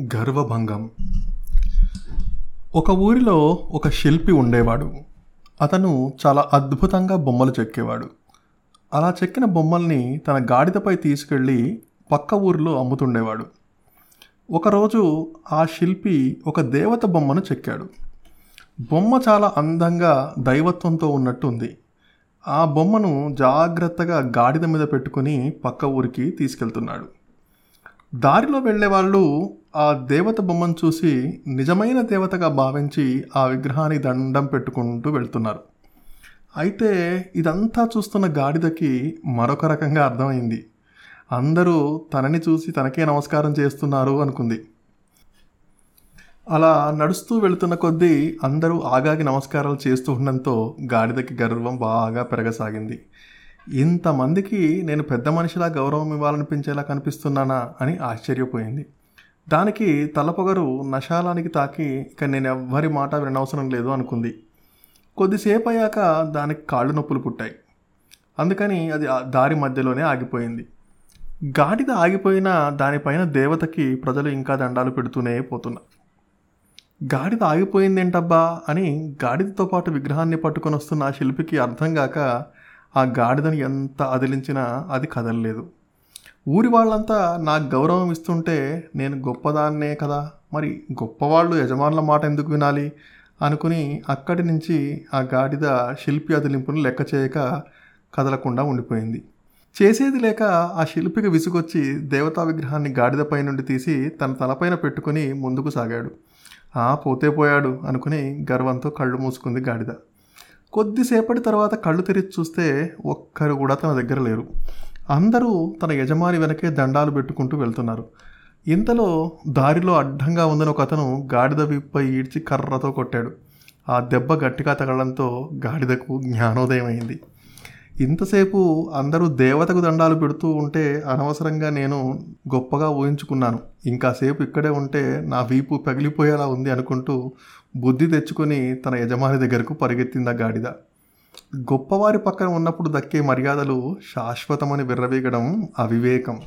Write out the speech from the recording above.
గర్వభంగం. ఒక ఊరిలో ఒక శిల్పి ఉండేవాడు. అతను చాలా అద్భుతంగా బొమ్మలు చెక్కేవాడు. అలా చెక్కిన బొమ్మల్ని తన గాడిదపై తీసుకెళ్ళి పక్క ఊరిలో అమ్ముతుండేవాడు. ఒకరోజు ఆ శిల్పి ఒక దేవత బొమ్మను చెక్కాడు. బొమ్మ చాలా అందంగా దైవత్వంతో ఉన్నట్టు ఉంది ఆ బొమ్మను జాగ్రత్తగా గాడిద మీద పెట్టుకుని పక్క ఊరికి తీసుకెళ్తున్నాడు. దారిలో వెళ్ళే వాళ్ళు ఆ దేవత బొమ్మను చూసి నిజమైన దేవతగా భావించి ఆ విగ్రహాన్ని దండం పెట్టుకుంటూ వెళ్తున్నారు. అయితే ఇదంతా చూస్తున్న గాడిదకి మరొక రకంగా అర్థమైంది. అందరూ తనని చూసి తనకే నమస్కారం చేస్తున్నారు అనుకుంది. అలా నడుస్తూ వెళుతున్న కొద్దీ అందరూ ఆగాగి నమస్కారాలు చేస్తూ ఉండడంతో గాడిదకి గర్వం బాగా పెరగసాగింది. ఇంతమందికి నేను పెద్ద మనిషిలా గౌరవం ఇవ్వాలనిపించేలా కనిపిస్తున్నానా అని ఆశ్చర్యపోయింది. దానికి తలపొగరు నశాలానికి తాకి ఇక నేను ఎవ్వరి మాట వినవసరం లేదు అనుకుంది. కొద్దిసేపు అయ్యాక దానికి కాళ్ళు నొప్పులు పుట్టాయి. అందుకని అది ఆ దారి మధ్యలోనే ఆగిపోయింది. గాడిద ఆగిపోయిన దానిపైన దేవతకి ప్రజలు ఇంకా దండాలు పెడుతూనే పోతున్నారు గాడిద ఆగిపోయిందేంటబ్బా అని గాడిదతో పాటు విగ్రహాన్ని పట్టుకొని వస్తున్న ఆ శిల్పికి అర్థం కాక ఆ గాడిదని ఎంత అదిలించినా అది కదలలేదు. ఊరి వాళ్ళంతా నాకు గౌరవం ఇస్తుంటే నేను గొప్పదాన్నే కదా. మరి గొప్పవాళ్ళు యజమానుల మాట ఎందుకు వినాలి? అనుకుని అక్కడి నుంచి ఆ గాడిద శిల్పి అదిలింపును లెక్క చేయక కదలకుండా ఉండిపోయింది. చేసేది లేక ఆ శిల్పికి విసుగొచ్చి దేవతా విగ్రహాన్ని గాడిదపై నుండి తీసి తన తలపైన పెట్టుకుని ముందుకు సాగాడు. ఆ పోతే పోయాడు అనుకుని గర్వంతో కళ్ళు మూసుకుంది గాడిద. కొద్దిసేపటి తర్వాత కళ్ళు తెరిచి చూస్తే ఒక్కరు కూడా తన దగ్గర లేరు. అందరూ తన యజమాని వెనకే దండాలు పెట్టుకుంటూ వెళ్తున్నారు. ఇంతలో దారిలో అడ్డంగా ఉందని ఒక అతను గాడిద విప్పై ఈడ్చి కర్రతో కొట్టాడు. ఆ దెబ్బ గట్టిగా తగలడంతో గాడిదకు జ్ఞానోదయం అయింది. ఇంతసేపు అందరూ దేవతకు దండాలు పెడుతూ ఉంటే అనవసరంగా నేను గొప్పగా ఊహించుకున్నాను. ఇంకాసేపు ఇక్కడే ఉంటే నా వీపు పగిలిపోయేలా ఉంది అనుకుంటూ బుద్ధి తెచ్చుకొని తన యజమాని దగ్గరకు పరిగెత్తింది ఆ గాడిద. గొప్పవారి పక్కన ఉన్నప్పుడు దక్కే మర్యాదలు శాశ్వతమని విర్రవీగడం అవివేకం.